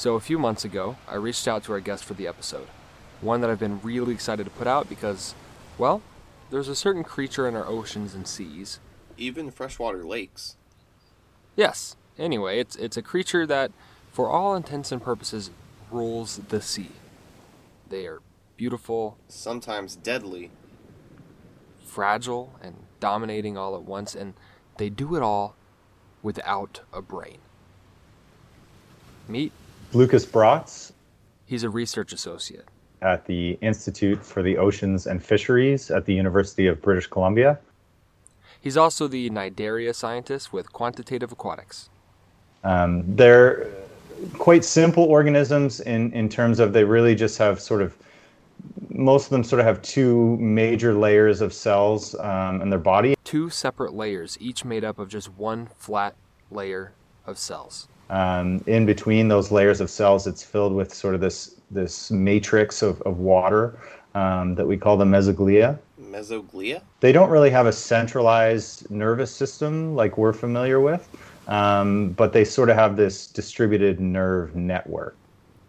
So, a few months ago, I reached out to our guest for the episode. One that I've been really excited to put out because, well, there's a certain creature in our oceans and seas. Even freshwater lakes. Yes, anyway, it's, it's a creature that, for all intents and purposes, rules the sea. They are beautiful, Sometimes deadly. fragile, and dominating all at once, and they do it all without a brain. Meet, Lucas Brotz he's a research associate. at the Institute for the Oceans and Fisheries at the University of British Columbia. He's also the Cnidaria scientist with Quantitative Aquatics. Um, they're quite simple organisms in, in terms of they really just have sort of most of them sort of have two major layers of cells um, in their body. Two separate layers, each made up of just one flat layer of cells. Um, in between those layers of cells, it's filled with sort of this this matrix of, of water um, that we call the mesoglea. Mesoglea? They don't really have a centralized nervous system like we're familiar with, um, but they sort of have this distributed nerve network.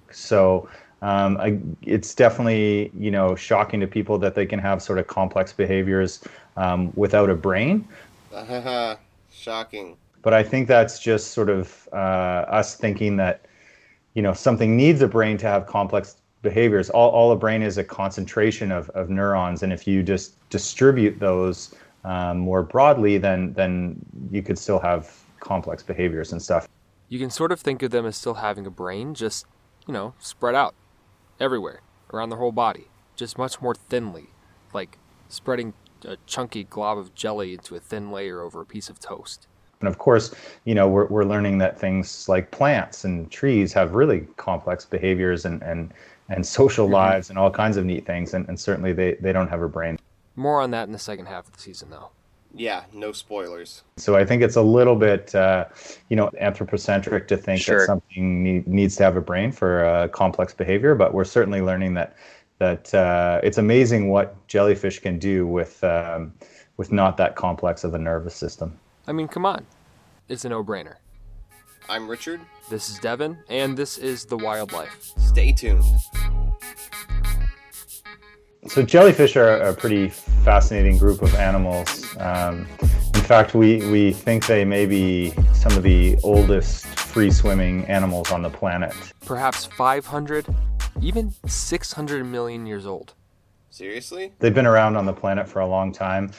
So um, I, it's definitely you know shocking to people that they can have sort of complex behaviors um, without a brain. Shocking. But I think that's just sort of uh, us thinking that you know something needs a brain to have complex behaviors. All, all a brain is a concentration of, of neurons, and if you just distribute those um, more broadly, then then you could still have complex behaviors and stuff. You can sort of think of them as still having a brain, just, you know, spread out everywhere, around their whole body, just much more thinly, like spreading a chunky glob of jelly into a thin layer over a piece of toast. And of course, you know, we're, we're learning that things like plants and trees have really complex behaviors and, and, and social lives and all kinds of neat things. And, and certainly they, they don't have a brain. More on that in the second half of the season, though. Yeah, no spoilers. So I think it's a little bit, uh, you know, anthropocentric to think Sure. that something need, needs to have a brain for uh, complex behavior. But we're certainly learning that that uh, it's amazing what jellyfish can do with um, with not that complex of a nervous system. I mean, come on. It's a no brainer. I'm Richard. This is Devon, and this is The Wildlife. Stay tuned. So jellyfish are a pretty fascinating group of animals. Um, in fact, we, we think they may be some of the oldest free swimming animals on the planet. Perhaps 500, even 600 million years old. Seriously? They've been around on the planet for a long time.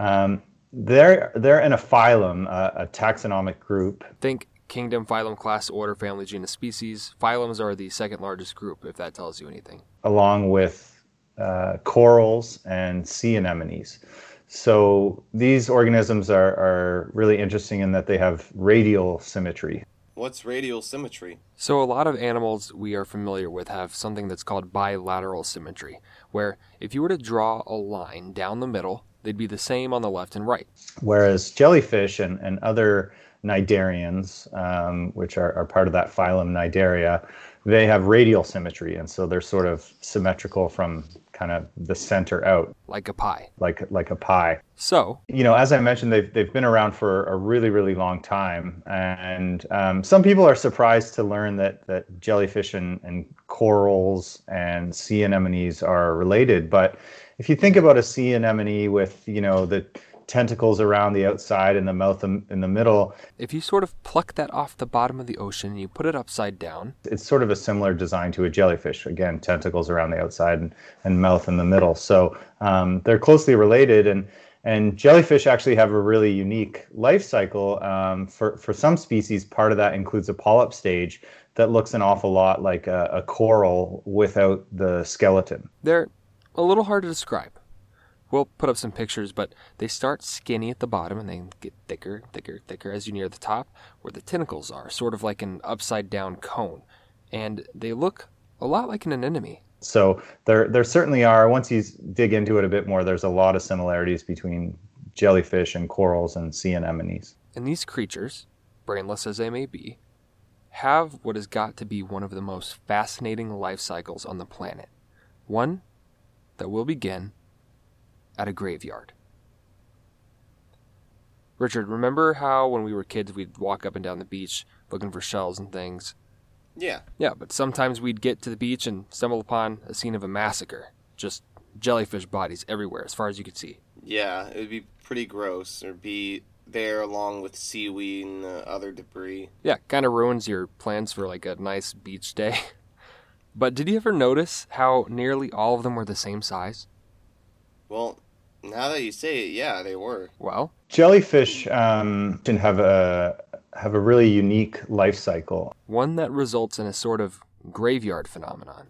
Um, they're they're in a phylum, a, a taxonomic group. Think kingdom, phylum, class, order, family, genus, species. Phylums are the second largest group, if that tells you anything. along with uh, corals and sea anemones. So these organisms are, are really interesting in that they have radial symmetry. What's radial symmetry? So, a lot of animals we are familiar with have something that's called bilateral symmetry, where if you were to draw a line down the middle, they'd be the same on the left and right. Whereas jellyfish and, and other cnidarians, um, which are, are part of that phylum Cnidaria, they have radial symmetry. And so they're sort of symmetrical from kind of the center out, like a pie. like, like a pie. So, you know, as I mentioned, they've they've been around for a really really long time, and um, some people are surprised to learn that that jellyfish and, and corals and sea anemones are related. But if you think about a sea anemone with you know the tentacles around the outside and the mouth in the middle, if you sort of pluck that off the bottom of the ocean and you put it upside down, it's sort of a similar design to a jellyfish. Again, tentacles around the outside and, and mouth in the middle. So um, they're closely related, and and jellyfish actually have a really unique life cycle. Um, for for some species, part of that includes a polyp stage that looks an awful lot like a, a coral without the skeleton. they're a little hard to describe. We'll put up some pictures, but they start skinny at the bottom and they get thicker, thicker, thicker as you near the top, where the tentacles are, sort of like an upside down cone. And they look a lot like an anemone. So there there certainly are. Once you dig into it a bit more, there's a lot of similarities between jellyfish and corals and sea anemones. And these creatures, brainless as they may be, have what has got to be one of the most fascinating life cycles on the planet. One that will begin at a graveyard. Richard, remember how when we were kids we'd walk up and down the beach looking for shells and things? Yeah. Yeah, but sometimes we'd get to the beach and stumble upon a scene of a massacre. Just jellyfish bodies everywhere, as far as you could see. Yeah, it would be pretty gross. Or be there along with seaweed and uh, other debris. Yeah, kind of ruins your plans for like a nice beach day. But did you ever notice how nearly all of them were the same size? Well, now that you say it, yeah, they were. Well, Jellyfish um, can have a have a really unique life cycle. one that results in a sort of graveyard phenomenon.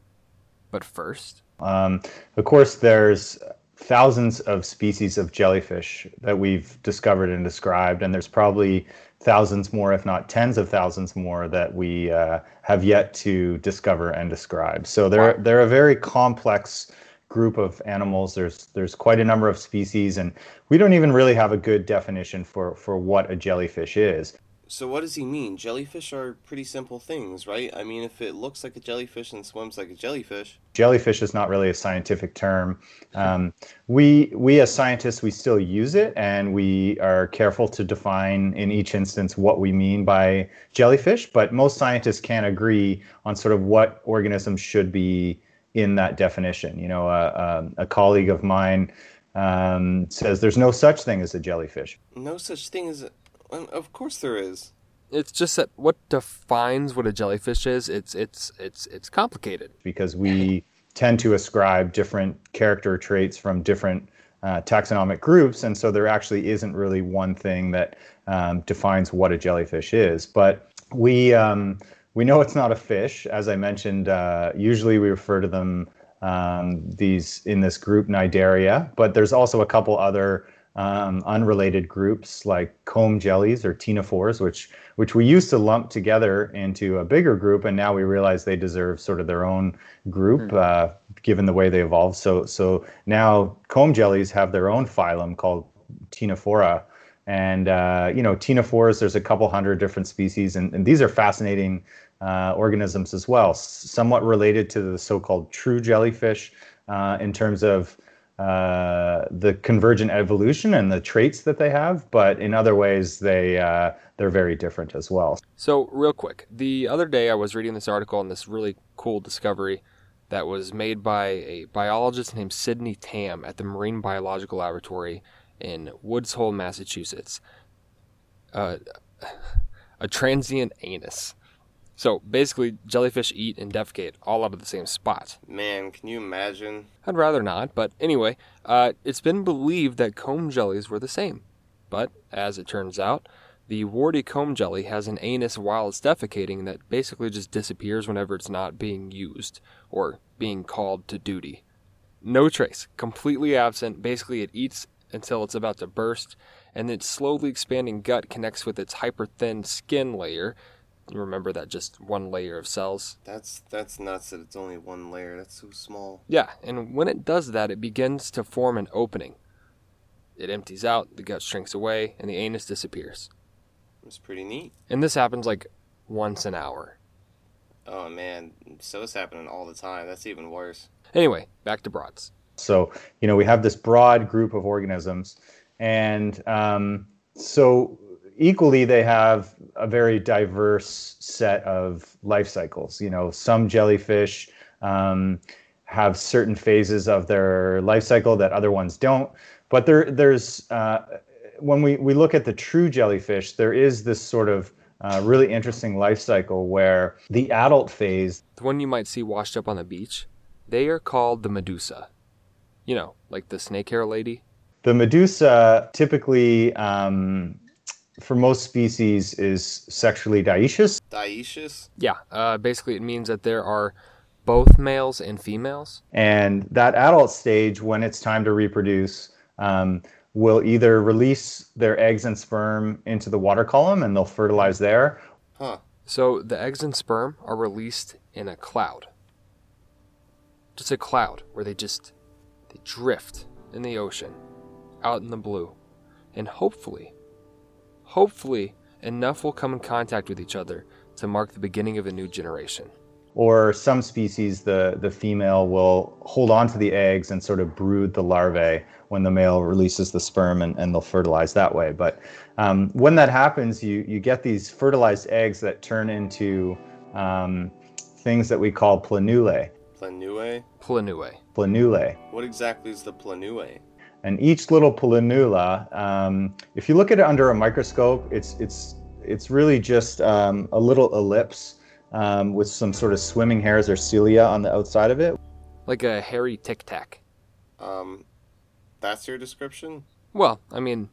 But first, Um, of course, there's thousands of species of jellyfish that we've discovered and described, and there's probably thousands more, if not tens of thousands more, that we uh, have yet to discover and describe. So they're they're a very complex group of animals. There's there's quite a number of species, and we don't even really have a good definition for for what a jellyfish is. So what does he mean? Jellyfish are pretty simple things, right? I mean, if it looks like a jellyfish and swims like a jellyfish, jellyfish is not really a scientific term. Um, we we as scientists we still use it, and we are careful to define in each instance what we mean by jellyfish. But most scientists can't agree on sort of what organisms should be in that definition. You know, a, a, a colleague of mine um, says there's no such thing as a jellyfish. no such thing as. Well, of course there is. it's just that what defines what a jellyfish is, it's it's it's it's complicated. because we tend to ascribe different character traits from different uh, taxonomic groups, and so there actually isn't really one thing that um, defines what a jellyfish is. But we um, we know it's not a fish, as I mentioned. Uh, usually, we refer to them um, these in this group Cnidaria, but there's also a couple other um, unrelated groups like comb jellies or ctenophores, which which we used to lump together into a bigger group, and now we realize they deserve sort of their own group, uh, given the way they evolved. So so now comb jellies have their own phylum called Ctenophora, and uh, you know ctenophores. There's a couple hundred different species, and, and these are fascinating uh, organisms as well. Somewhat related to the so-called true jellyfish uh, in terms of the convergent evolution and the traits that they have, but in other ways they uh, they're very different as well. So, real quick, the other day I was reading this article on this really cool discovery that was made by a biologist named Sidney Tamm at the Marine Biological Laboratory in Woods Hole, Massachusetts. Uh, a transient anus. So, basically, jellyfish eat and defecate all out of the same spot. Man, can you imagine? I'd rather not, but anyway, uh, it's been believed that comb jellies were the same. But, as it turns out, the warty comb jelly has an anus while it's defecating that basically just disappears whenever it's not being used or being called to duty. No trace, completely absent. Basically, it eats until it's about to burst, and its slowly expanding gut connects with its hyper thin skin layer. You remember that just one layer of cells? That's that's nuts that it's only one layer. That's so small. Yeah, and when it does that, it begins to form an opening. It empties out, the gut shrinks away, and the anus disappears. It's pretty neat. And this happens like once an hour. Oh man, so it's happening all the time. That's even worse. Anyway, back to Brotz. So, you know, we have this broad group of organisms, and um, so equally they have a very diverse set of life cycles. You know, some jellyfish um, have certain phases of their life cycle that other ones don't. But there, there's uh, when we, we look at the true jellyfish, there is this sort of uh, really interesting life cycle where the adult phase The one you might see washed up on the beach, they are called the medusa. You know, like the snake hair lady. The medusa typically, um, for most species, is sexually dioecious. Dioecious? Yeah, uh, basically it means that there are both males and females. And that adult stage, when it's time to reproduce, um, will either release their eggs and sperm into the water column and they'll fertilize there, Huh. So the eggs and sperm are released in a cloud. Just a cloud where they just they drift in the ocean, out in the blue. And hopefully, hopefully enough will come in contact with each other to mark the beginning of a new generation. or some species, the, the female will hold on to the eggs and sort of brood the larvae when the male releases the sperm and, and they'll fertilize that way. But um, when that happens, you, you get these fertilized eggs that turn into um, things that we call planulae. Planue? Planue. Planulae. What exactly is the planue? And each little planula, um, if you look at it under a microscope, it's it's it's really just um, a little ellipse um, with some sort of swimming hairs or cilia on the outside of it. Like a hairy tic tac. Um, that's your description? Well, I mean,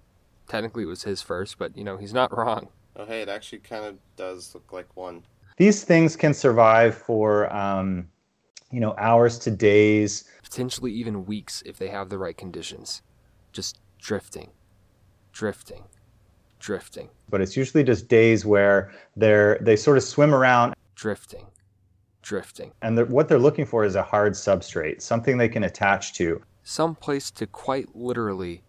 technically it was his first, but you know, he's not wrong. Oh, hey, it actually kind of does look like one. These things can survive for um, you know hours to days. Potentially even weeks if they have the right conditions. Just drifting, drifting, drifting, but it's usually just days where they're they sort of swim around drifting, drifting. and they're, what they're looking for is a hard substrate something they can attach to Some place to quite literally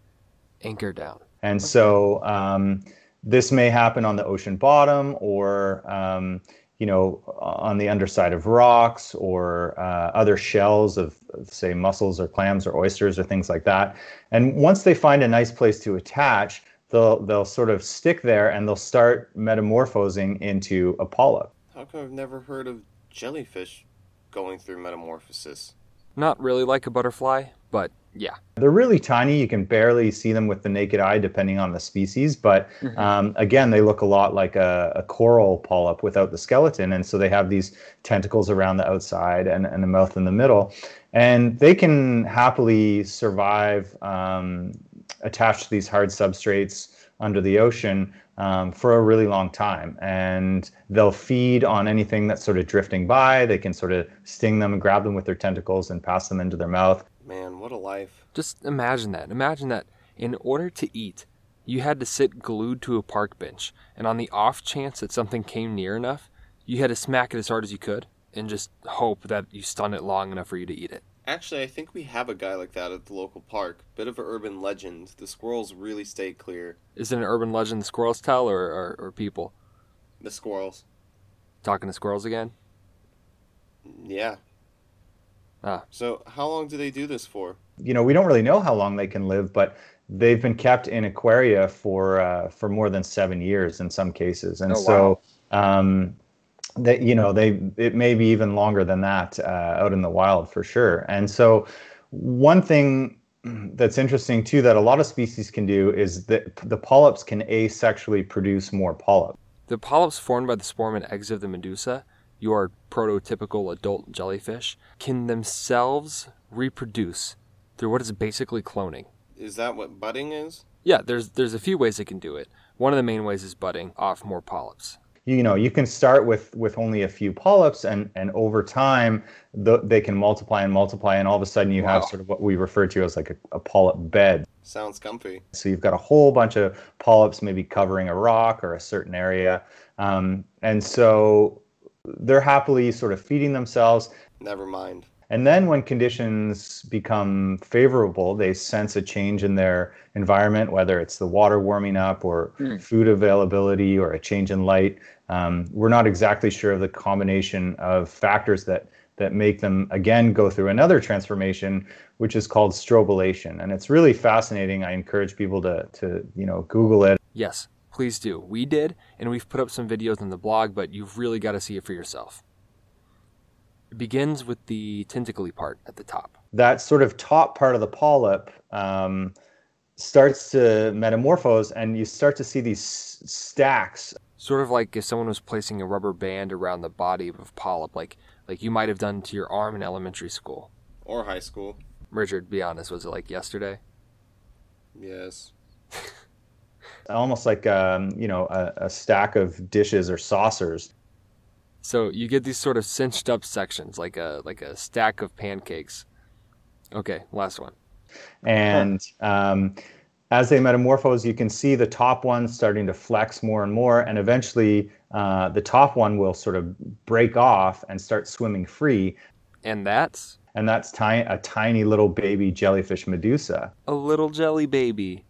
anchor down. and so um, this may happen on the ocean bottom or um, you know on the underside of rocks or uh, other shells of, of say mussels or clams or oysters or things like that and once they find a nice place to attach they'll they'll sort of stick there and they'll start metamorphosing into a polyp How come I've never heard of jellyfish going through metamorphosis? Not really like a butterfly, but yeah. They're really tiny. You can barely see them with the naked eye, depending on the species. But um, again, they look a lot like a, a coral polyp without the skeleton. And so they have these tentacles around the outside and, and a mouth in the middle. And they can happily survive um, attached to these hard substrates under the ocean um, for a really long time. And they'll feed on anything that's sort of drifting by. They can sort of sting them and grab them with their tentacles and pass them into their mouth. Man, what a life. Just imagine that. Imagine that in order to eat, you had to sit glued to a park bench, and on the off chance that something came near enough, you had to smack it as hard as you could and just hope that you stun it long enough for you to eat it. Actually, I think we have a guy like that at the local park. Bit of an urban legend. The squirrels really stay clear. Is it an urban legend the squirrels tell or, or, or people? The squirrels. Talking to squirrels again? Yeah. Ah. So, how long do they do this for? you know, we don't really know how long they can live, but they've been kept in aquaria for uh, for more than seven years in some cases, and Oh, so um, that you know they it may be even longer than that uh, out in the wild for sure. And so one thing that's interesting too that a lot of species can do is that the polyps can asexually produce more polyps. The polyps formed by the sporm and eggs of the medusa, your prototypical adult jellyfish, can themselves reproduce through what is basically cloning. Is that what budding is? Yeah, there's there's a few ways they can do it. One of the main ways is budding off more polyps. you know you can start with with only a few polyps and and over time the, they can multiply and multiply and all of a sudden you have sort of what we refer to as like a, a polyp bed Sounds comfy. so you've got a whole bunch of polyps maybe covering a rock or a certain area um, and so they're happily sort of feeding themselves Never mind. and then when conditions become favorable, they sense a change in their environment, whether it's the water warming up or food availability or a change in light. Um, we're not exactly sure of the combination of factors that that make them again go through another transformation, which is called strobilation. And it's really fascinating. I encourage people to to you know Google it. Yes, please do. We did, and we've put up some videos on the blog, but you've really got to see it for yourself. It begins with the tentacly part at the top. That sort of top part of the polyp um, starts to metamorphose, and you start to see these s- stacks Sort of like if someone was placing a rubber band around the body of a polyp, like like you might have done to your arm in elementary school. Or high school. Richard, be honest, was it like yesterday? Yes. almost like um, you know a, a stack of dishes or saucers So you get these sort of cinched up sections, like a like a stack of pancakes. Okay, last one. and um, as they metamorphose you can see the top one starting to flex more and more and eventually uh, the top one will sort of break off and start swimming free And that's and that's ti- a tiny little baby jellyfish medusa a little jelly baby.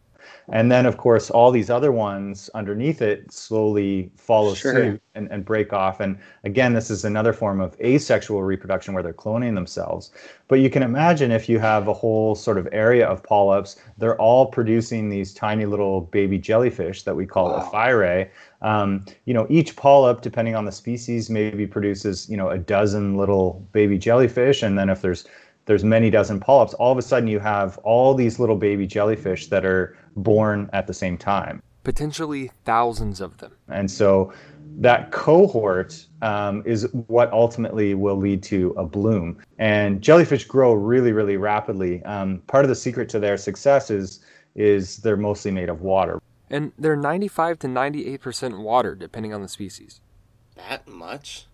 And then, of course, all these other ones underneath it slowly follow sure. suit and, and break off. And again, this is another form of asexual reproduction where they're cloning themselves. But you can imagine if you have a whole sort of area of polyps, they're all producing these tiny little baby jellyfish that we call wow. ephyrae. Um, you know, each polyp, depending on the species, maybe produces, you know, a dozen little baby jellyfish. And then if there's there's many dozen polyps, all of a sudden you have all these little baby jellyfish that are born at the same time. Potentially thousands of them. And so that cohort um, is what ultimately will lead to a bloom. And jellyfish grow really, really rapidly. Um, part of the secret to their success is is they're mostly made of water. And they're 95 to 98% water, depending on the species. That much?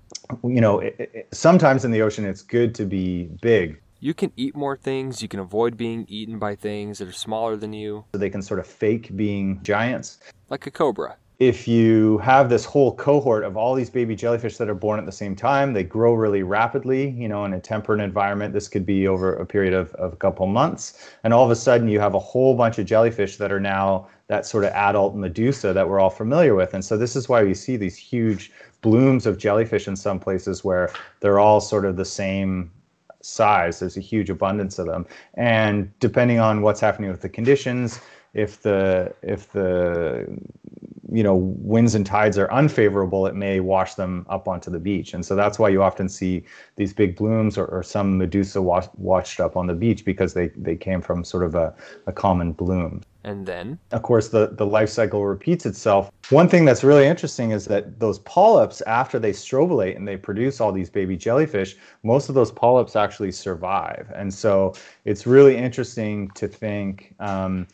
You know, it, it, sometimes in the ocean it's good to be big you can eat more things. You can avoid being eaten by things that are smaller than you. So they can sort of fake being giants. Like a cobra. If you have this whole cohort of all these baby jellyfish that are born at the same time, they grow really rapidly. You know, in a temperate environment, this could be over a period of, of a couple months. And all of a sudden, you have a whole bunch of jellyfish that are now that sort of adult medusa that we're all familiar with. And so this is why we see these huge blooms of jellyfish in some places where they're all sort of the same size. There's a huge abundance of them, and depending on what's happening with the conditions, if the if the you know winds and tides are unfavorable, it may wash them up onto the beach, and so that's why you often see these big blooms or, or some medusa wash, washed up on the beach because they they came from sort of a, a common bloom. And then? Of course, the, the life cycle repeats itself. One thing that's really interesting is that those polyps, after they strobilate and they produce all these baby jellyfish, most of those polyps actually survive. And so it's really interesting to think um,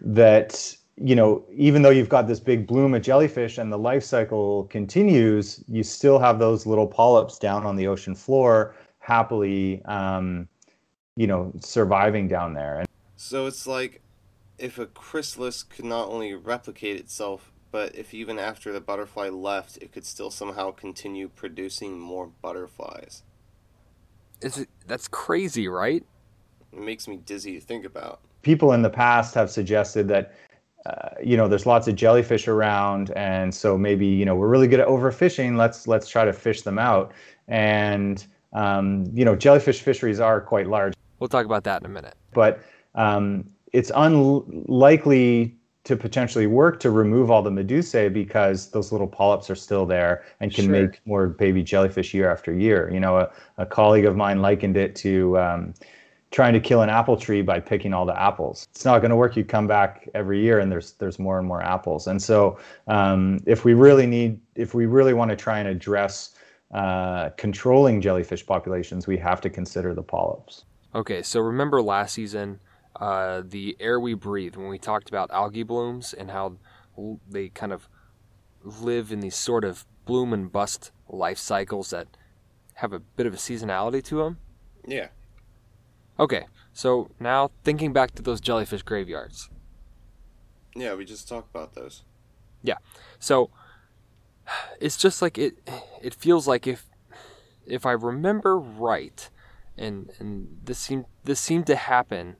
that you know, even though you've got this big bloom of jellyfish and the life cycle continues, you still have those little polyps down on the ocean floor happily, um, you know, surviving down there. And so it's like if a chrysalis could not only replicate itself, but if even after the butterfly left, it could still somehow continue producing more butterflies. Is it, that's crazy, right? It makes me dizzy to think about. People in the past have suggested that uh, you know there's lots of jellyfish around and so maybe you know we're really good at overfishing let's let's try to fish them out and um, you know jellyfish fisheries are quite large we'll talk about that in a minute but um, it's unlikely to potentially work to remove all the medusae because those little polyps are still there and can sure. make more baby jellyfish year after year. You know, a, a colleague of mine likened it to um, trying to kill an apple tree by picking all the apples. It's not going to work. You come back every year and there's there's more and more apples. And so, um, if we really need, if we really want to try and address uh, controlling jellyfish populations, we have to consider the polyps. Okay, so remember last season uh, the air we breathe when we talked about algae blooms and how they kind of live in these sort of bloom and bust life cycles that have a bit of a seasonality to them. Yeah. Okay, so now thinking back to those jellyfish graveyards. Yeah, we just talked about those. Yeah. So it's just like it it feels like if if I remember right and and this seemed this seemed to happen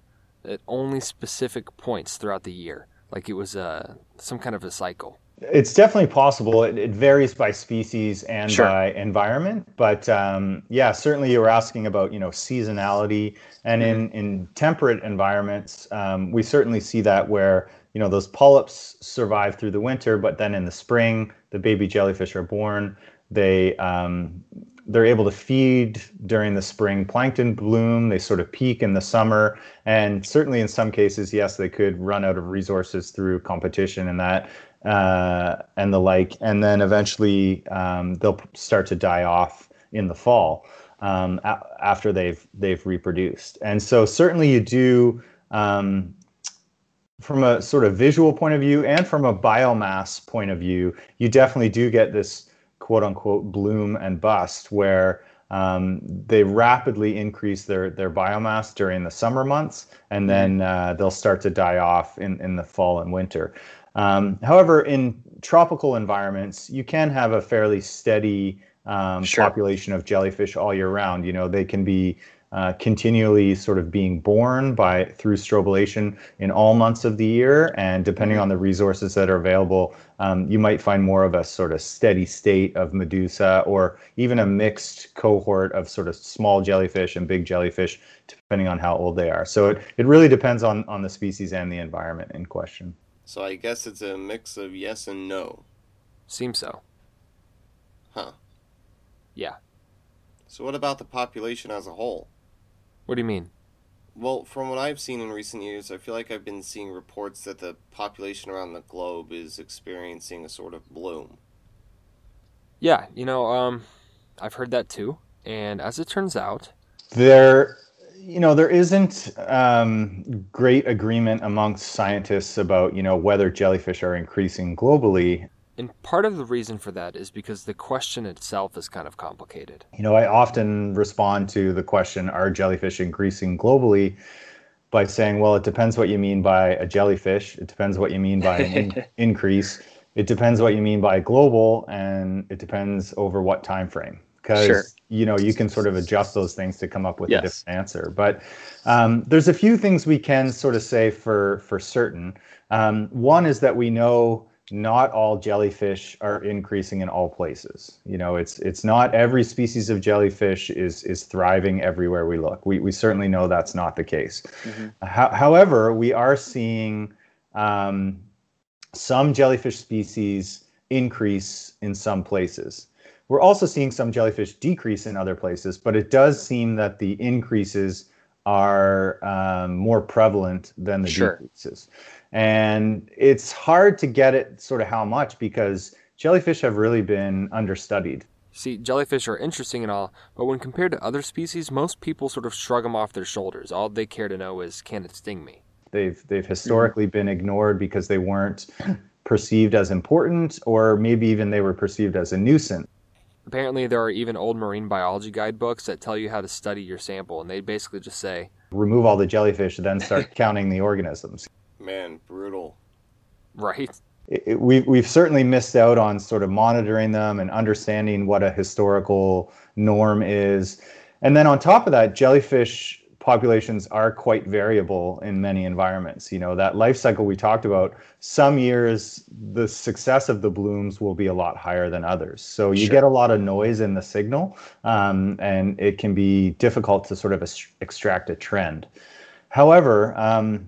at only specific points throughout the year, like it was uh, some kind of a cycle. It's definitely possible. It, it varies by species and sure. by environment, but um, yeah, certainly you were asking about you know seasonality, and mm-hmm. in in temperate environments, um, we certainly see that where you know those polyps survive through the winter, but then in the spring, the baby jellyfish are born. They um, they're able to feed during the spring plankton bloom. They sort of peak in the summer, and certainly in some cases, yes, they could run out of resources through competition and that uh, and the like. And then eventually, um, they'll start to die off in the fall um, a- after they've they've reproduced. And so certainly, you do. Um, from a sort of visual point of view and from a biomass point of view, you definitely do get this quote unquote bloom and bust, where um, they rapidly increase their, their biomass during the summer months, and mm-hmm. then uh, they'll start to die off in, in the fall and winter. Um, however, in tropical environments, you can have a fairly steady um, sure. population of jellyfish all year round. You know, they can be uh, continually sort of being born by through strobilation in all months of the year. And depending on the resources that are available, um, you might find more of a sort of steady state of medusa or even a mixed cohort of sort of small jellyfish and big jellyfish, depending on how old they are. So it, it really depends on, on the species and the environment in question. So I guess it's a mix of yes and no. Seems so. Huh. Yeah. So what about the population as a whole? What do you mean? Well, from what I've seen in recent years, I feel like I've been seeing reports that the population around the globe is experiencing a sort of bloom. Yeah, you know, um, I've heard that too. And as it turns out, there, you know, there isn't um, great agreement amongst scientists about, you know, whether jellyfish are increasing globally. And part of the reason for that is because the question itself is kind of complicated. You know, I often respond to the question, are jellyfish increasing globally? By saying, well, it depends what you mean by a jellyfish. It depends what you mean by an in- increase. It depends what you mean by global, and it depends over what time frame. Because Sure. you know you can sort of adjust those things to come up with a different answer. But um, there's a few things we can sort of say for for certain. Um, one is that we know not all jellyfish are increasing in all places. You know, it's it's not every species of jellyfish is is thriving everywhere we look. We we certainly know that's not the case. Mhm. How, however, we are seeing um, some jellyfish species increase in some places. We're also seeing some jellyfish decrease in other places, but it does seem that the increases are um, more prevalent than the Sure. decreases. And it's hard to get it sort of how much because jellyfish have really been understudied. See, jellyfish are interesting and all, but when compared to other species, most people sort of shrug them off their shoulders. All they care to know is, can it sting me? They've they've historically been ignored because they weren't perceived as important, or maybe even they were perceived as a nuisance. Apparently, there are even old marine biology guidebooks that tell you how to study your sample, and they basically just say, Remove all the jellyfish, and then start counting the organisms. Man, brutal. right? It, it- we've we've certainly missed out on sort of monitoring them and understanding what a historical norm is, and then on top of that, jellyfish populations are quite variable in many environments. You know that life cycle we talked about. Some years the success of the blooms will be a lot higher than others, so you Sure. get a lot of noise in the signal, um, and it can be difficult to sort of ex- extract a trend. However, um,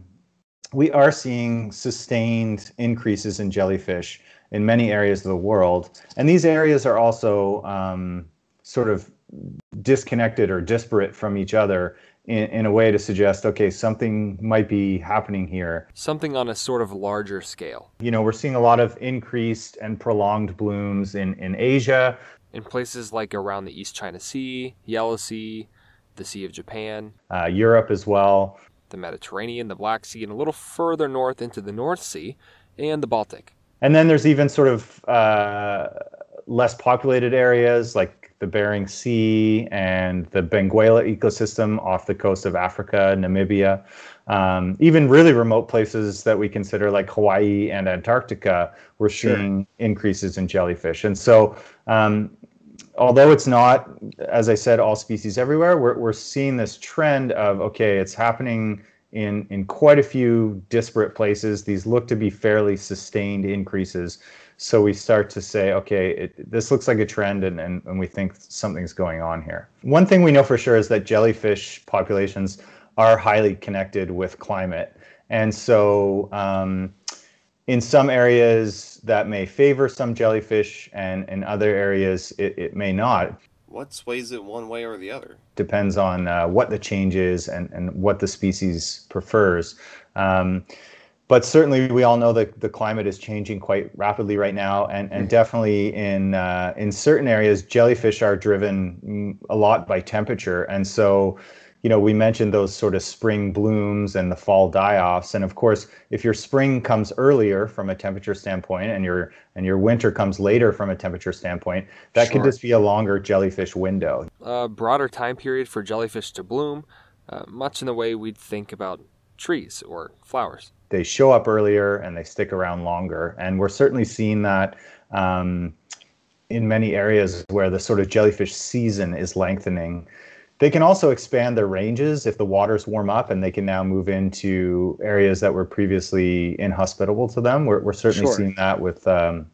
we are seeing sustained increases in jellyfish in many areas of the world. And these areas are also um, sort of disconnected or disparate from each other in, in a way to suggest, okay, something might be happening here. Something on a sort of larger scale. You know, we're seeing a lot of increased and prolonged blooms in, in Asia. In places like around the East China Sea, Yellow Sea, the Sea of Japan, Uh, Europe as well. the Mediterranean, the Black Sea, and a little further north into the North Sea, and the Baltic. And then there's even sort of uh, less populated areas like the Bering Sea and the Benguela ecosystem off the coast of Africa, Namibia, um, even really remote places that we consider like Hawaii and Antarctica, we're Sure. seeing increases in jellyfish. And so, um, although it's not, as I said, all species everywhere, we're, we're seeing this trend of, okay, it's happening in, in quite a few disparate places. These look to be fairly sustained increases. So we start to say, okay, it, this looks like a trend and, and, and we think something's going on here. One thing we know for sure is that jellyfish populations are highly connected with climate. And so um, in some areas that may favor some jellyfish and in other areas it, it may not What sways it one way or the other? depends on uh, what the change is and, and what the species prefers um, but certainly we all know that the climate is changing quite rapidly right now and, and definitely in uh, in certain areas jellyfish are driven a lot by temperature. And so you know we mentioned those sort of spring blooms and the fall die-offs. And of course if your spring comes earlier from a temperature standpoint and your and your winter comes later from a temperature standpoint that could just be a longer jellyfish window. A broader time period for jellyfish to bloom, uh, much in the way we'd think about trees or flowers. They show up earlier and they stick around longer. And we're certainly seeing that um, in many areas where the sort of jellyfish season is lengthening. they can also expand their ranges if the waters warm up and they can now move into areas that were previously inhospitable to them. We're, we're certainly sure. seeing that with um,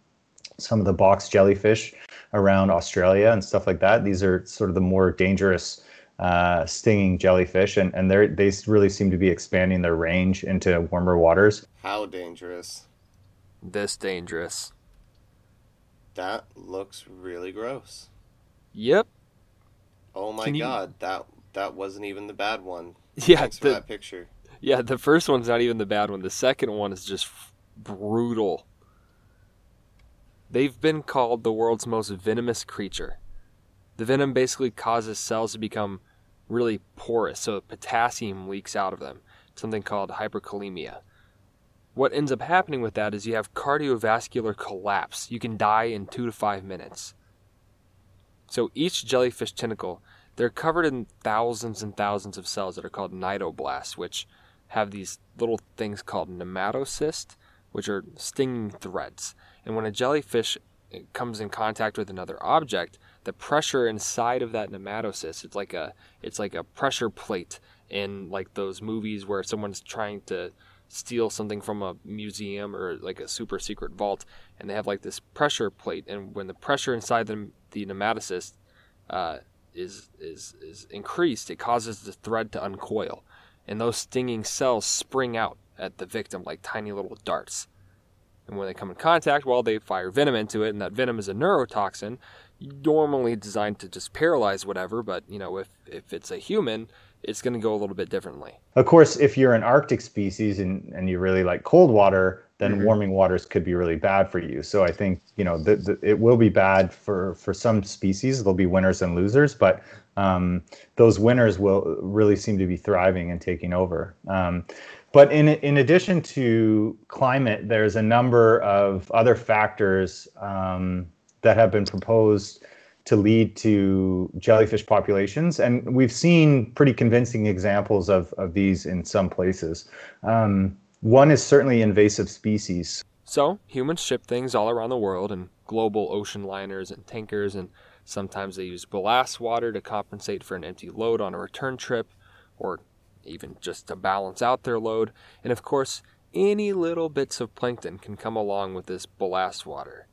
some of the box jellyfish around Australia and stuff like that. These are sort of the more dangerous uh, stinging jellyfish, and, and they they really seem to be expanding their range into warmer waters. How dangerous? This dangerous. That looks really gross. Yep. Oh my you... god, that that wasn't even the bad one. Yeah, Thanks for the, that picture. Yeah, the first one's not even the bad one. The second one is just brutal. They've been called the world's most venomous creature. The venom basically causes cells to become really porous, so potassium leaks out of them, something called hyperkalemia. What ends up happening with that is you have cardiovascular collapse. You can die in two to five minutes. So each jellyfish tentacle, they're covered in thousands and thousands of cells that are called cnidoblasts, which have these little things called nematocysts, which are stinging threads. And when a jellyfish eh, comes in contact with another object, the pressure inside of that nematocyst, it's like a it's like a pressure plate in like those movies where someone's trying to steal something from a museum or like a super secret vault and they have like this pressure plate and when the pressure inside the, the nematocyst uh, is is is increased it causes the thread to uncoil and those stinging cells spring out at the victim like tiny little darts. And when they come in contact, well, they fire venom into it, and that venom is a neurotoxin, normally designed to just paralyze whatever. But you know, if if it's a human, it's going to go a little bit differently. Of course, if you're an Arctic species and, and you really like cold water, then mm-hmm. warming waters could be really bad for you. So I think you know the, the, it will be bad for for some species. There'll be winners and losers, but um, those winners will really seem to be thriving and taking over. Um, but in in addition to climate, there's a number of other factors um, that have been proposed to lead to jellyfish populations, and we've seen pretty convincing examples of of these in some places. Um, one is certainly invasive species. So humans ship things all around the world in global ocean liners and tankers, and sometimes they use ballast water to compensate for an empty load on a return trip, or even just to balance out their load. And of course, any little bits of plankton can come along with this ballast water,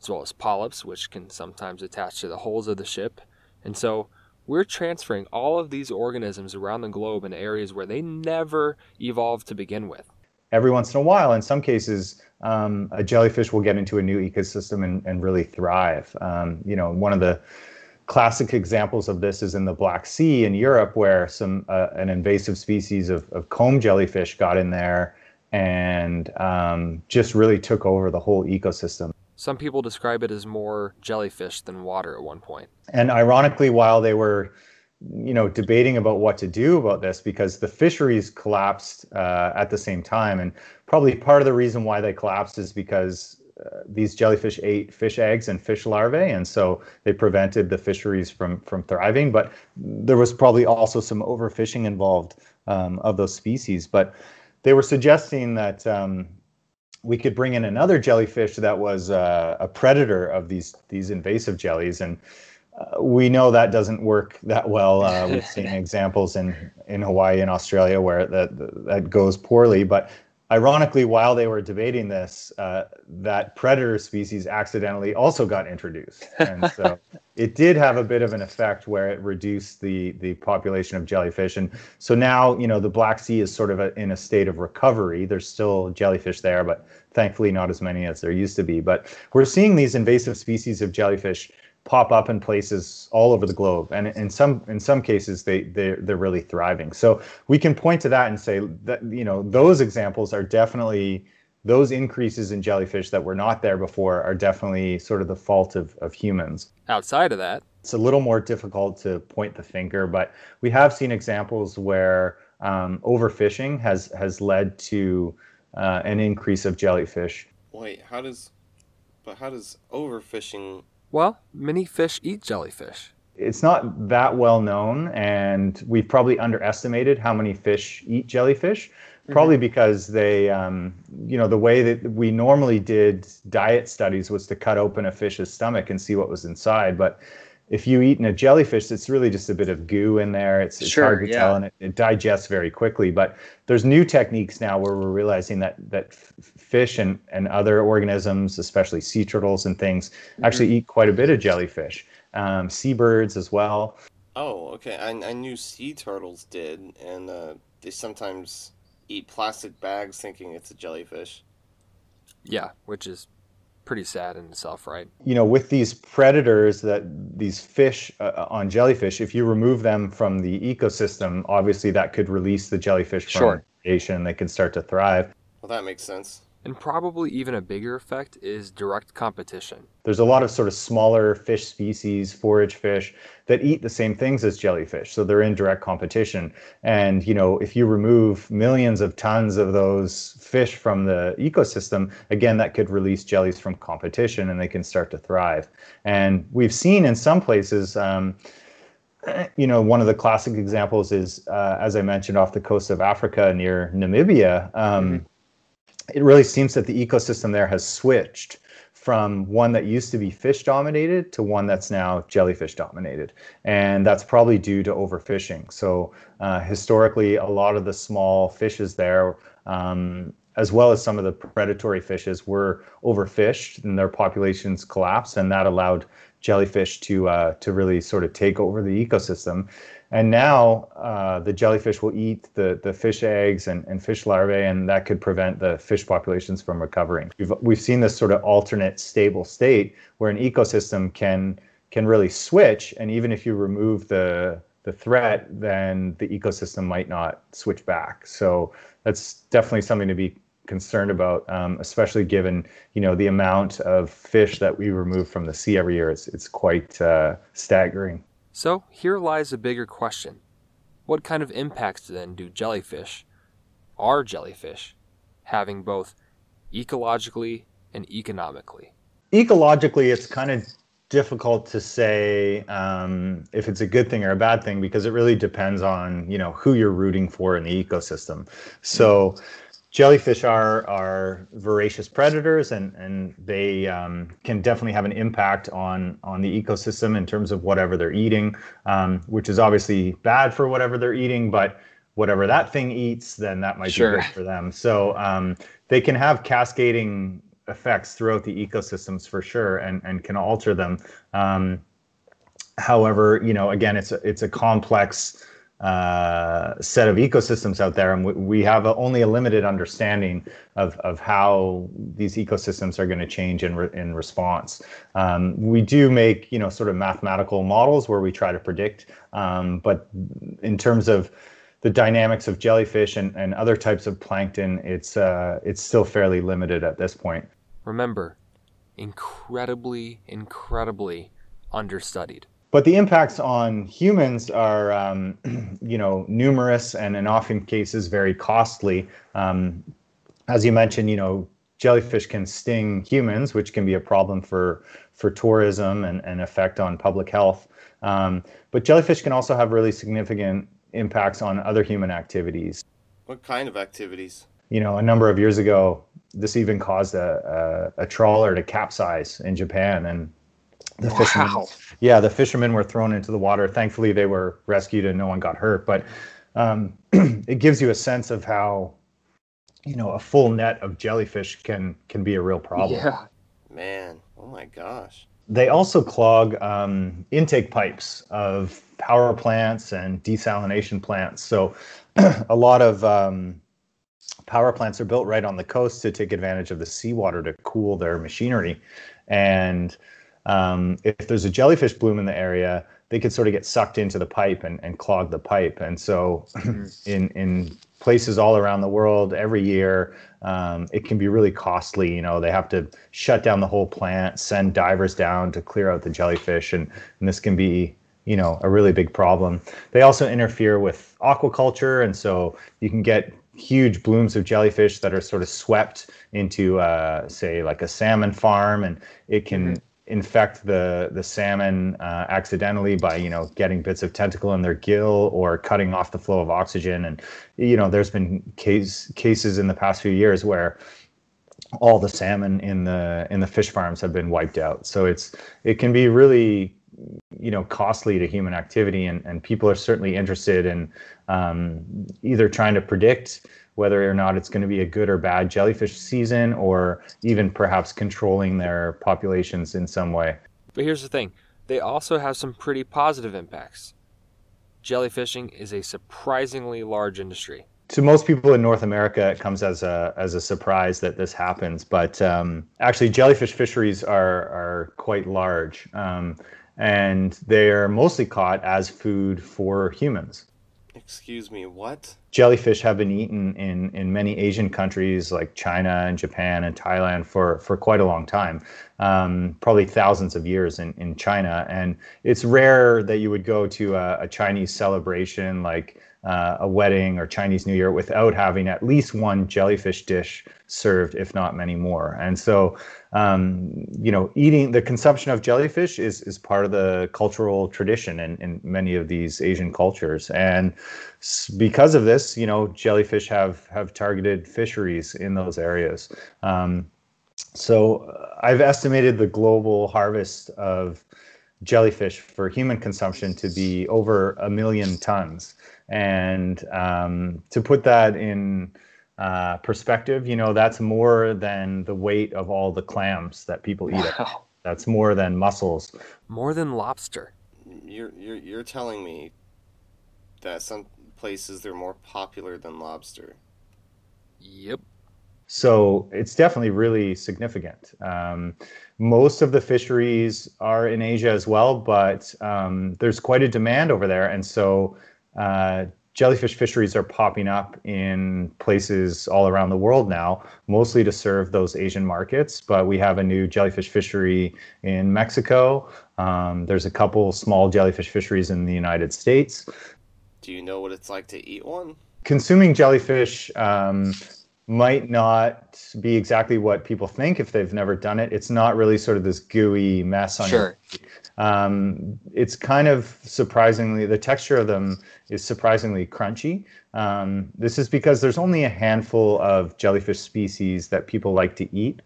as well as polyps, which can sometimes attach to the hulls of the ship. And so we're transferring all of these organisms around the globe in areas where they never evolved to begin with. Every once in a while, in some cases, um, a jellyfish will get into a new ecosystem and, and really thrive. Um, you know, one of the classic examples of this is in the Black Sea in Europe, where some uh, an invasive species of, of comb jellyfish got in there and um, just really took over the whole ecosystem. Some people describe it as more jellyfish than water at one point. And ironically, while they were you know debating about what to do about this because the fisheries collapsed uh, at the same time and probably part of the reason why they collapsed is because uh, these jellyfish ate fish eggs and fish larvae, and so they prevented the fisheries from from thriving. But there was probably also some overfishing involved um, of those species. But they were suggesting that um, we could bring in another jellyfish that was uh, a predator of these these invasive jellies, and uh, we know that doesn't work that well. Uh, we've seen examples in in Hawaii and Australia where that that goes poorly, but ironically, while they were debating this, uh, that predator species accidentally also got introduced, and so it did have a bit of an effect where it reduced the the population of jellyfish. And so now, you know, the Black Sea is sort of a, in a state of recovery. There's still jellyfish there, but thankfully not as many as there used to be. But we're seeing these invasive species of jellyfish pop up in places all over the globe. And in some in some cases they they they're really thriving. So we can point to that and say that you know those examples are definitely those increases in jellyfish that were not there before are definitely sort of the fault of, of humans. Outside of that it's a little more difficult to point the finger but we have seen examples where um, overfishing has has led to uh, an increase of jellyfish. Wait how does but how does overfishing well, many fish eat jellyfish. It's not that well known, and we've probably underestimated how many fish eat jellyfish. Mm-hmm. Probably because they, um, you know, the way that we normally did diet studies was to cut open a fish's stomach and see what was inside. But if you eat in a jellyfish, it's really just a bit of goo in there. It's, it's Sure, hard to yeah. tell, and it, it digests very quickly. But there's new techniques now where we're realizing that that f- fish and, and other organisms, especially sea turtles and things, actually eat quite a bit of jellyfish. Um, seabirds as well. Oh, okay. I, I knew sea turtles did, and uh, they sometimes eat plastic bags thinking it's a jellyfish. Yeah, which is pretty sad in itself, right? you know, with these predators that these fish uh, on jellyfish, if you remove them from the ecosystem, obviously that could release the jellyfish from Sure. predation. They can start to thrive. Well, that makes sense. And probably even a bigger effect is direct competition. There's a lot of sort of smaller fish species, forage fish, that eat the same things as jellyfish. So they're in direct competition. And, you know, if you remove millions of tons of those fish from the ecosystem, again, that could release jellies from competition and they can start to thrive. And we've seen in some places, um, you know, one of the classic examples is, uh, as I mentioned, off the coast of Africa near Namibia. Um, It really seems that the ecosystem there has switched from one that used to be fish dominated to one that's now jellyfish dominated. And that's probably due to overfishing. So, uh, historically, a lot of the small fishes there, um, as well as some of the predatory fishes, were overfished and their populations collapsed. And that allowed jellyfish to, uh, to really sort of take over the ecosystem. And now uh, the jellyfish will eat the, the fish eggs and, and fish larvae, and that could prevent the fish populations from recovering. We've, we've seen this sort of alternate stable state where an ecosystem can can really switch, and even if you remove the the threat, then the ecosystem might not switch back. So that's definitely something to be concerned about, um, especially given you know the amount of fish that we remove from the sea every year. It's it's quite uh, staggering. So here lies a bigger question. What kind of impacts then do jellyfish, our jellyfish, having both ecologically and economically? ecologically it's kind of difficult to say um, if it's a good thing or a bad thing because it really depends on you know who you're rooting for in the ecosystem so jellyfish are are voracious predators and and they um, can definitely have an impact on on the ecosystem in terms of whatever they're eating um, which is obviously bad for whatever they're eating but whatever that thing eats then that might Sure. be good for them so um, they can have cascading effects throughout the ecosystems for sure and, and can alter them. Um, however, you know, again, it's a, it's a complex uh, set of ecosystems out there, and we, we have a, only a limited understanding of, of how these ecosystems are going to change in, re, in response. Um, we do make, you know, sort of mathematical models where we try to predict, um, but in terms of the dynamics of jellyfish and, and other types of plankton, it's uh, it's still fairly limited at this point. Remember, incredibly, incredibly understudied. But the impacts on humans are, um, you know, numerous and in often cases very costly. Um, as you mentioned, you know, jellyfish can sting humans, which can be a problem for for tourism and, and effect on public health. Um, but jellyfish can also have really significant impacts on other human activities. What kind of activities? You know, a number of years ago, this even caused a, a, a trawler to capsize in Japan, and the fishermen, Wow. yeah, the fishermen were thrown into the water. Thankfully, they were rescued and no one got hurt. But um, it gives you a sense of how, you know, a full net of jellyfish can can be a real problem. Yeah. Man, oh my gosh. They also clog um, intake pipes of power plants and desalination plants. So a lot of um, power plants are built right on the coast to take advantage of the seawater to cool their machinery. And um, if there's a jellyfish bloom in the area, they could sort of get sucked into the pipe and, and clog the pipe. And so in in places all around the world every year, um, it can be really costly. You know, they have to shut down the whole plant, send divers down to clear out the jellyfish, and, and this can be you know a really big problem. They also interfere with aquaculture, and so you can get huge blooms of jellyfish that are sort of swept into, uh, say, like a salmon farm, and it can infect the the salmon uh, accidentally by you know getting bits of tentacle in their gill or cutting off the flow of oxygen. And you know, there's been case cases in the past few years where all the salmon in the in the fish farms have been wiped out. So it's it can be really you know costly to human activity and, and people are certainly interested in um, either trying to predict whether or not it's going to be a good or bad jellyfish season or even perhaps controlling their populations in some way but here's the thing they also have some pretty positive impacts jellyfishing is a surprisingly large industry to most people in North America, it comes as a as a surprise that this happens. But um, actually, jellyfish fisheries are are quite large, um, and they are mostly caught as food for humans. Excuse me, what? Jellyfish have been eaten in, in many Asian countries like China and Japan and Thailand for, for quite a long time, um, probably thousands of years in, in China. And it's rare that you would go to a, a Chinese celebration like uh, a wedding or Chinese New Year without having at least one jellyfish dish served, if not many more. And so, um, you know, eating the consumption of jellyfish is is part of the cultural tradition in, in many of these Asian cultures. And because of this, you know, jellyfish have have targeted fisheries in those areas. Um, so uh, I've estimated the global harvest of jellyfish for human consumption to be over a million tons. And um, to put that in uh, perspective, you know, that's more than the weight of all the clams that people eat. Wow. That's more than mussels. More than lobster. You're, you're, you're telling me that some places they're more popular than lobster. Yep. So it's definitely really significant. Um, most of the fisheries are in Asia as well, but um, there's quite a demand over there. And so uh, jellyfish fisheries are popping up in places all around the world now, mostly to serve those Asian markets. But we have a new jellyfish fishery in Mexico. Um, there's a couple small jellyfish fisheries in the United States. Do you know what it's like to eat one? Consuming jellyfish um, might not be exactly what people think if they've never done it. It's not really sort of this gooey mess on sure. your um, it's kind of surprisingly the texture of them is surprisingly crunchy. Um, this is because there's only a handful of jellyfish species that people like to eat.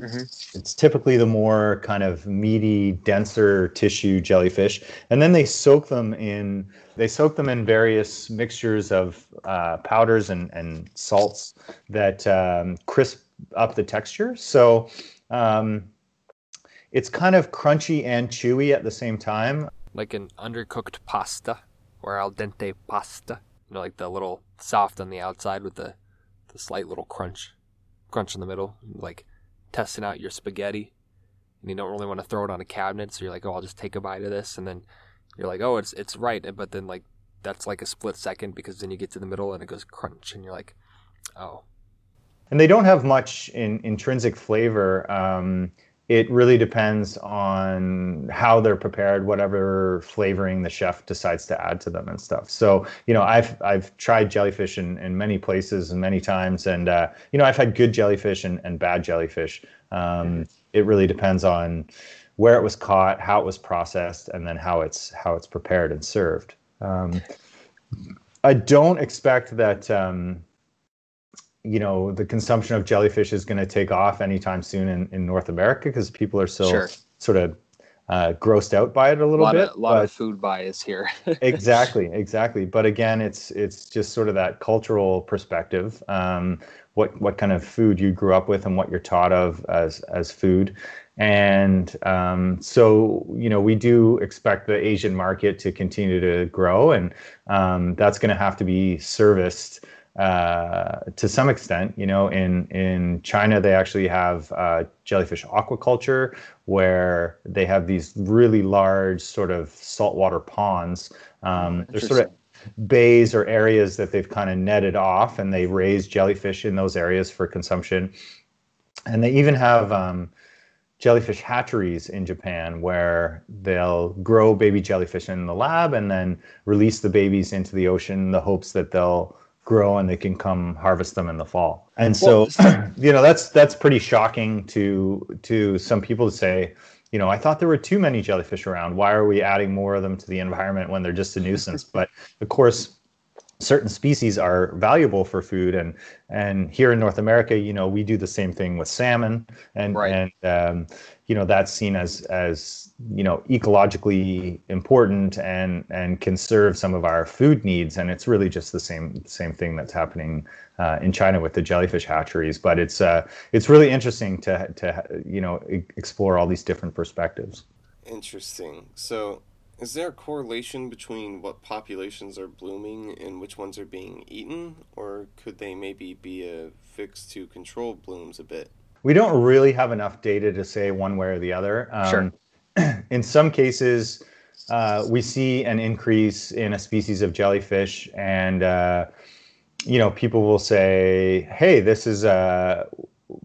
Mm-hmm. It's typically the more kind of meaty, denser tissue jellyfish, and then they soak them in. They soak them in various mixtures of uh, powders and, and salts that um, crisp up the texture. So um, it's kind of crunchy and chewy at the same time. Like an undercooked pasta or al dente pasta. You know, like the little soft on the outside with the the slight little crunch, crunch in the middle. Like testing out your spaghetti, and you don't really want to throw it on a cabinet, so you're like, oh, I'll just take a bite of this, and then you're like, oh, it's it's right, but then like that's like a split second because then you get to the middle and it goes crunch, and you're like, oh. And they don't have much in, intrinsic flavor. Um, it really depends on how they're prepared, whatever flavoring the chef decides to add to them and stuff. So, you know, I've I've tried jellyfish in, in many places and many times, and uh, you know, I've had good jellyfish and, and bad jellyfish. Um, mm-hmm. It really depends on where it was caught, how it was processed, and then how it's how it's prepared and served. Um, I don't expect that. Um, you know the consumption of jellyfish is going to take off anytime soon in, in North America because people are still sure. sort of uh, grossed out by it a little a bit. A lot but, of food bias here. exactly, exactly. But again, it's it's just sort of that cultural perspective. Um, what what kind of food you grew up with and what you're taught of as as food. And um, so, you know, we do expect the Asian market to continue to grow, and um, that's going to have to be serviced uh, to some extent. You know, in in China, they actually have uh, jellyfish aquaculture, where they have these really large sort of saltwater ponds. Um, they're sort of bays or areas that they've kind of netted off, and they raise jellyfish in those areas for consumption. And they even have um, jellyfish hatcheries in Japan where they'll grow baby jellyfish in the lab and then release the babies into the ocean in the hopes that they'll grow and they can come harvest them in the fall. And so, you know, that's that's pretty shocking to to some people to say, you know, I thought there were too many jellyfish around. Why are we adding more of them to the environment when they're just a nuisance? but of course, certain species are valuable for food and and here in north america you know we do the same thing with salmon and Right. and um, you know that's seen as as you know ecologically important and and can serve some of our food needs and it's really just the same same thing that's happening uh, in China with the jellyfish hatcheries but it's uh it's really interesting to to you know e- explore all these different perspectives Interesting. So, is there a correlation between what populations are blooming and which ones are being eaten, or could they maybe be a fix to control blooms a bit? we don't really have enough data to say one way or the other. Um, in some cases, uh, we see an increase in a species of jellyfish, and uh, you know, people will say, "Hey, this is a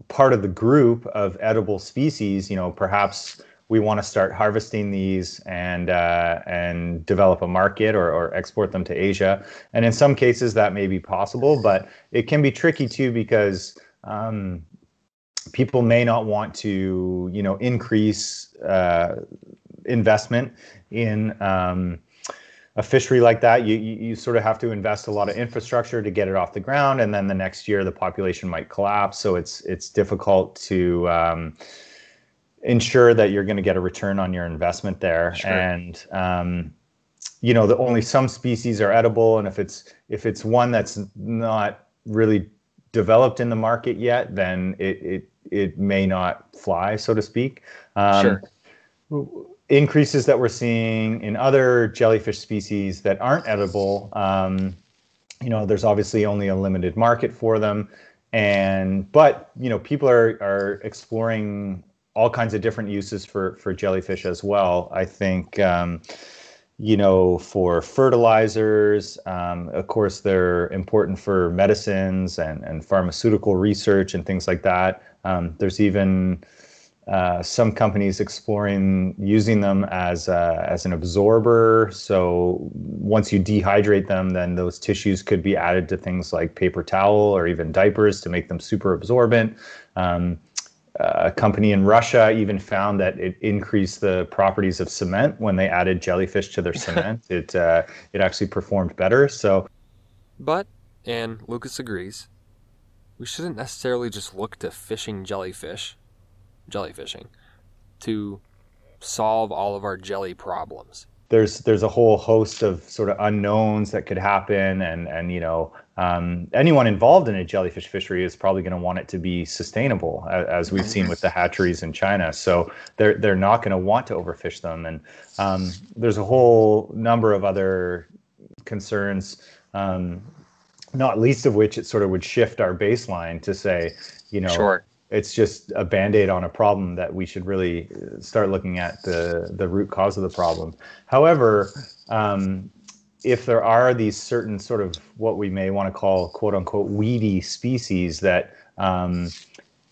part of the group of edible species." You know, perhaps we want to start harvesting these and uh, and develop a market or, or export them to Asia. And in some cases, that may be possible, but it can be tricky too because um, people may not want to, you know, increase uh, investment in um, a fishery like that. You, you sort of have to invest a lot of infrastructure to get it off the ground, and then the next year the population might collapse. So it's it's difficult to um, ensure that you're going to get a return on your investment there. Sure. And um, you know, the only some species are edible, and if it's if it's one that's not really developed in the market yet, then it it it may not fly, so to speak. Um, Sure. Increases that we're seeing in other jellyfish species that aren't edible, um, you know, there's obviously only a limited market for them, and but you know, people are are exploring all kinds of different uses for for jellyfish as well. I think. Um, you know, for fertilizers. Um, of course, they're important for medicines and, and pharmaceutical research and things like that. Um, there's even uh, some companies exploring using them as a, as an absorber. So once you dehydrate them, then those tissues could be added to things like paper towel or even diapers to make them super absorbent. Um, a company in Russia even found that it increased the properties of cement when they added jellyfish to their cement. it uh, it actually performed better. So But, and Lucas agrees, we shouldn't necessarily just look to fishing jellyfish, jellyfishing, to solve all of our jelly problems. There's there's a whole host of sort of unknowns that could happen, and and you know um, anyone involved in a jellyfish fishery is probably going to want it to be sustainable, as we've seen with the hatcheries in China. So they're they're not going to want to overfish them, and um, there's a whole number of other concerns. Um, not least of which it sort of would shift our baseline to say, you know, Sure. It's just a band-aid on a problem that we should really uh, start looking at the the root cause of the problem. However um, if there are these certain sort of what we may want to call quote unquote weedy species that um,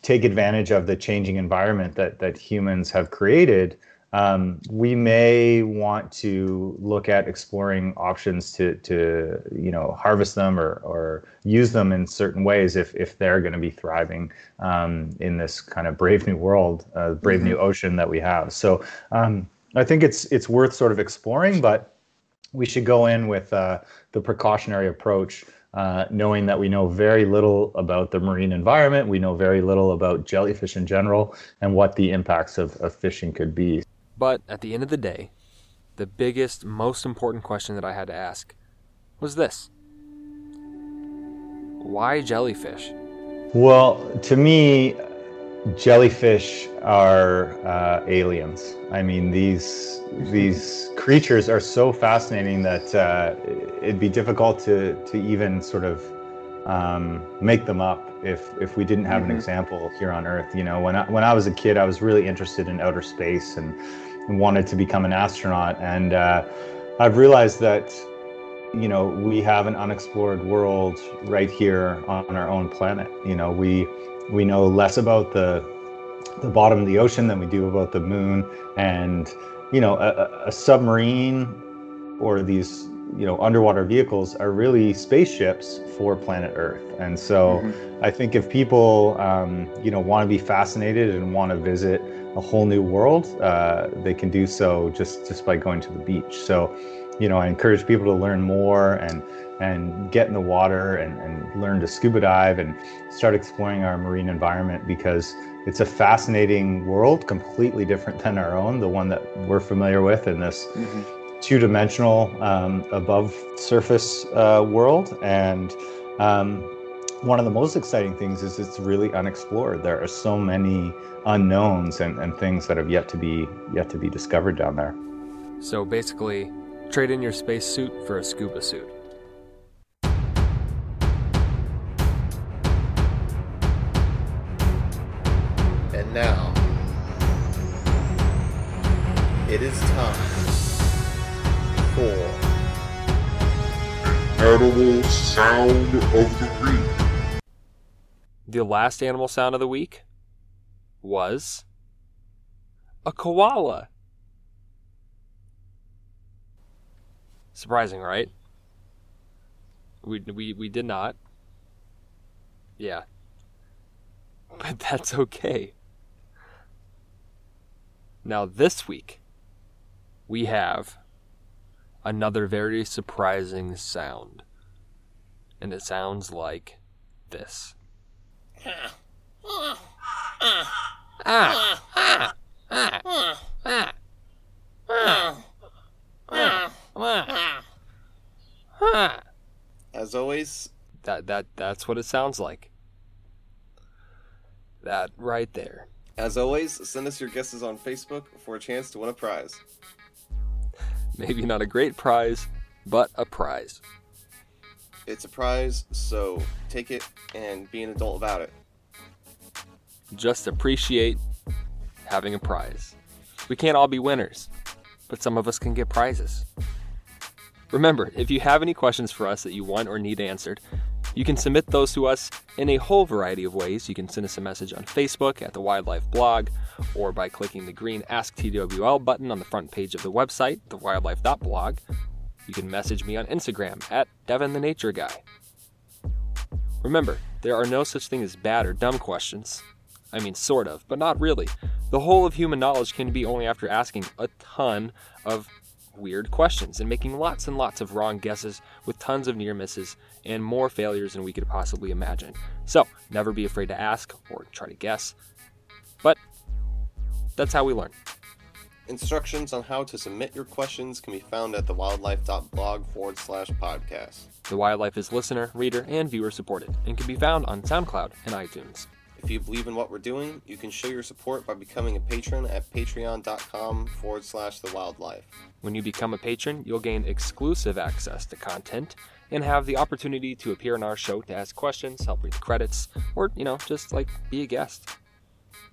take advantage of the changing environment that that humans have created um, we may want to look at exploring options to, to you know harvest them or, or use them in certain ways if, if they're going to be thriving um, in this kind of brave new world, uh, brave new ocean that we have. So um, I think it's it's worth sort of exploring, but we should go in with uh, the precautionary approach. Uh, knowing that we know very little about the marine environment, we know very little about jellyfish in general, and what the impacts of, of fishing could be. But at the end of the day, the biggest, most important question that I had to ask was this Why jellyfish? Well, to me, jellyfish are uh, aliens. I mean, these these creatures are so fascinating that uh, it'd be difficult to to even sort of um, make them up if if we didn't have an example here on Earth. You know, when I, when I was a kid, I was really interested in outer space and, and wanted to become an astronaut. And uh, I've realized that you know we have an unexplored world right here on our own planet. You know, we we know less about the the bottom of the ocean than we do about the moon, and you know, a- a submarine or these you know underwater vehicles are really spaceships for planet Earth. And so, I think if people um, you know want to be fascinated and want to visit a whole new world, uh, they can do so just just by going to the beach. So. you know, I encourage people to learn more and and get in the water and, and learn to scuba dive and start exploring our marine environment because it's a fascinating world, completely different than our own, the one that we're familiar with in this mm-hmm. Two-dimensional um, above surface uh, world. And um, one of the most exciting things is it's really unexplored. There are so many unknowns and, and things that have yet to be yet to be discovered down there. So basically, Trade in your spacesuit for a scuba suit. And now, it is time Animal Sound of the Week. The last animal sound of the week was a koala. Surprising, right? We we we did not. Yeah. But that's okay. Now this week we have another very surprising sound. And it sounds like this. As always, that that that's what it sounds like. That right there. As always, send us your guesses on Facebook for a chance to win a prize. Maybe not a great prize, but a prize. It's a prize, so take it and be an adult about it. Just appreciate having a prize. We can't all be winners, but some of us can get prizes. Remember, if you have any questions for us that you want or need answered, you can submit those to us in a whole variety of ways. You can send us a message on Facebook at the Wildlife Blog or by clicking the green Ask TWL button on the front page of the website, thewildlife.blog. You can message me on Instagram at Devon the Nature Guy. Remember, there are no such thing as bad or dumb questions. I mean, sort of, but not really. The whole of human knowledge can be only after asking a ton of weird questions and making lots and lots of wrong guesses with tons of near misses and more failures than we could possibly imagine. So, never be afraid to ask or try to guess. But that's how we learn. Instructions on how to submit your questions can be found at thewildlife.blog forward slash podcast. The Wildlife is listener, reader, and viewer supported and can be found on SoundCloud and iTunes. If you believe in what we're doing, you can show your support by becoming a patron at patreon.com forward slash the wildlife. When you become a patron, you'll gain exclusive access to content and have the opportunity to appear on our show to ask questions, help read the credits, or, you know, just like be a guest.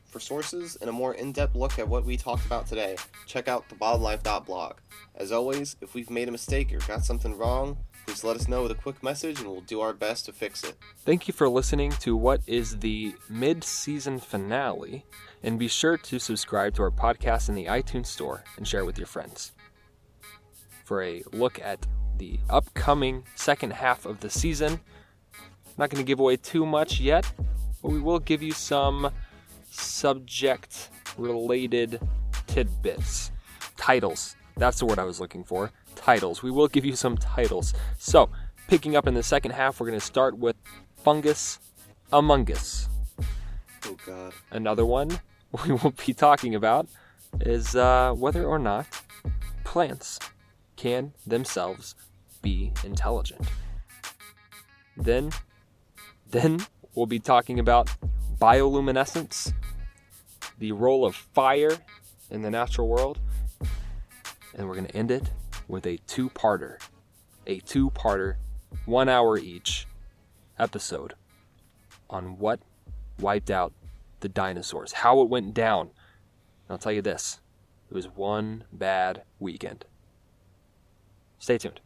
For sources and a more in depth look at what we talked about today, check out the thewildlife.blog. As always, if we've made a mistake or got something wrong, Please let us know with a quick message and we'll do our best to fix it. Thank you for listening to what is the mid season finale, and be sure to subscribe to our podcast in the iTunes Store and share it with your friends. For a look at the upcoming second half of the season, I'm not going to give away too much yet, but we will give you some subject related tidbits. Titles. That's the word I was looking for titles. We will give you some titles. So, picking up in the second half, we're going to start with Fungus Among Us. Oh, God. Another one we will be talking about is uh, whether or not plants can themselves be intelligent. Then, then we'll be talking about bioluminescence, the role of fire in the natural world, and we're going to end it with a two parter, a two parter, one hour each episode on what wiped out the dinosaurs, how it went down. And I'll tell you this it was one bad weekend. Stay tuned.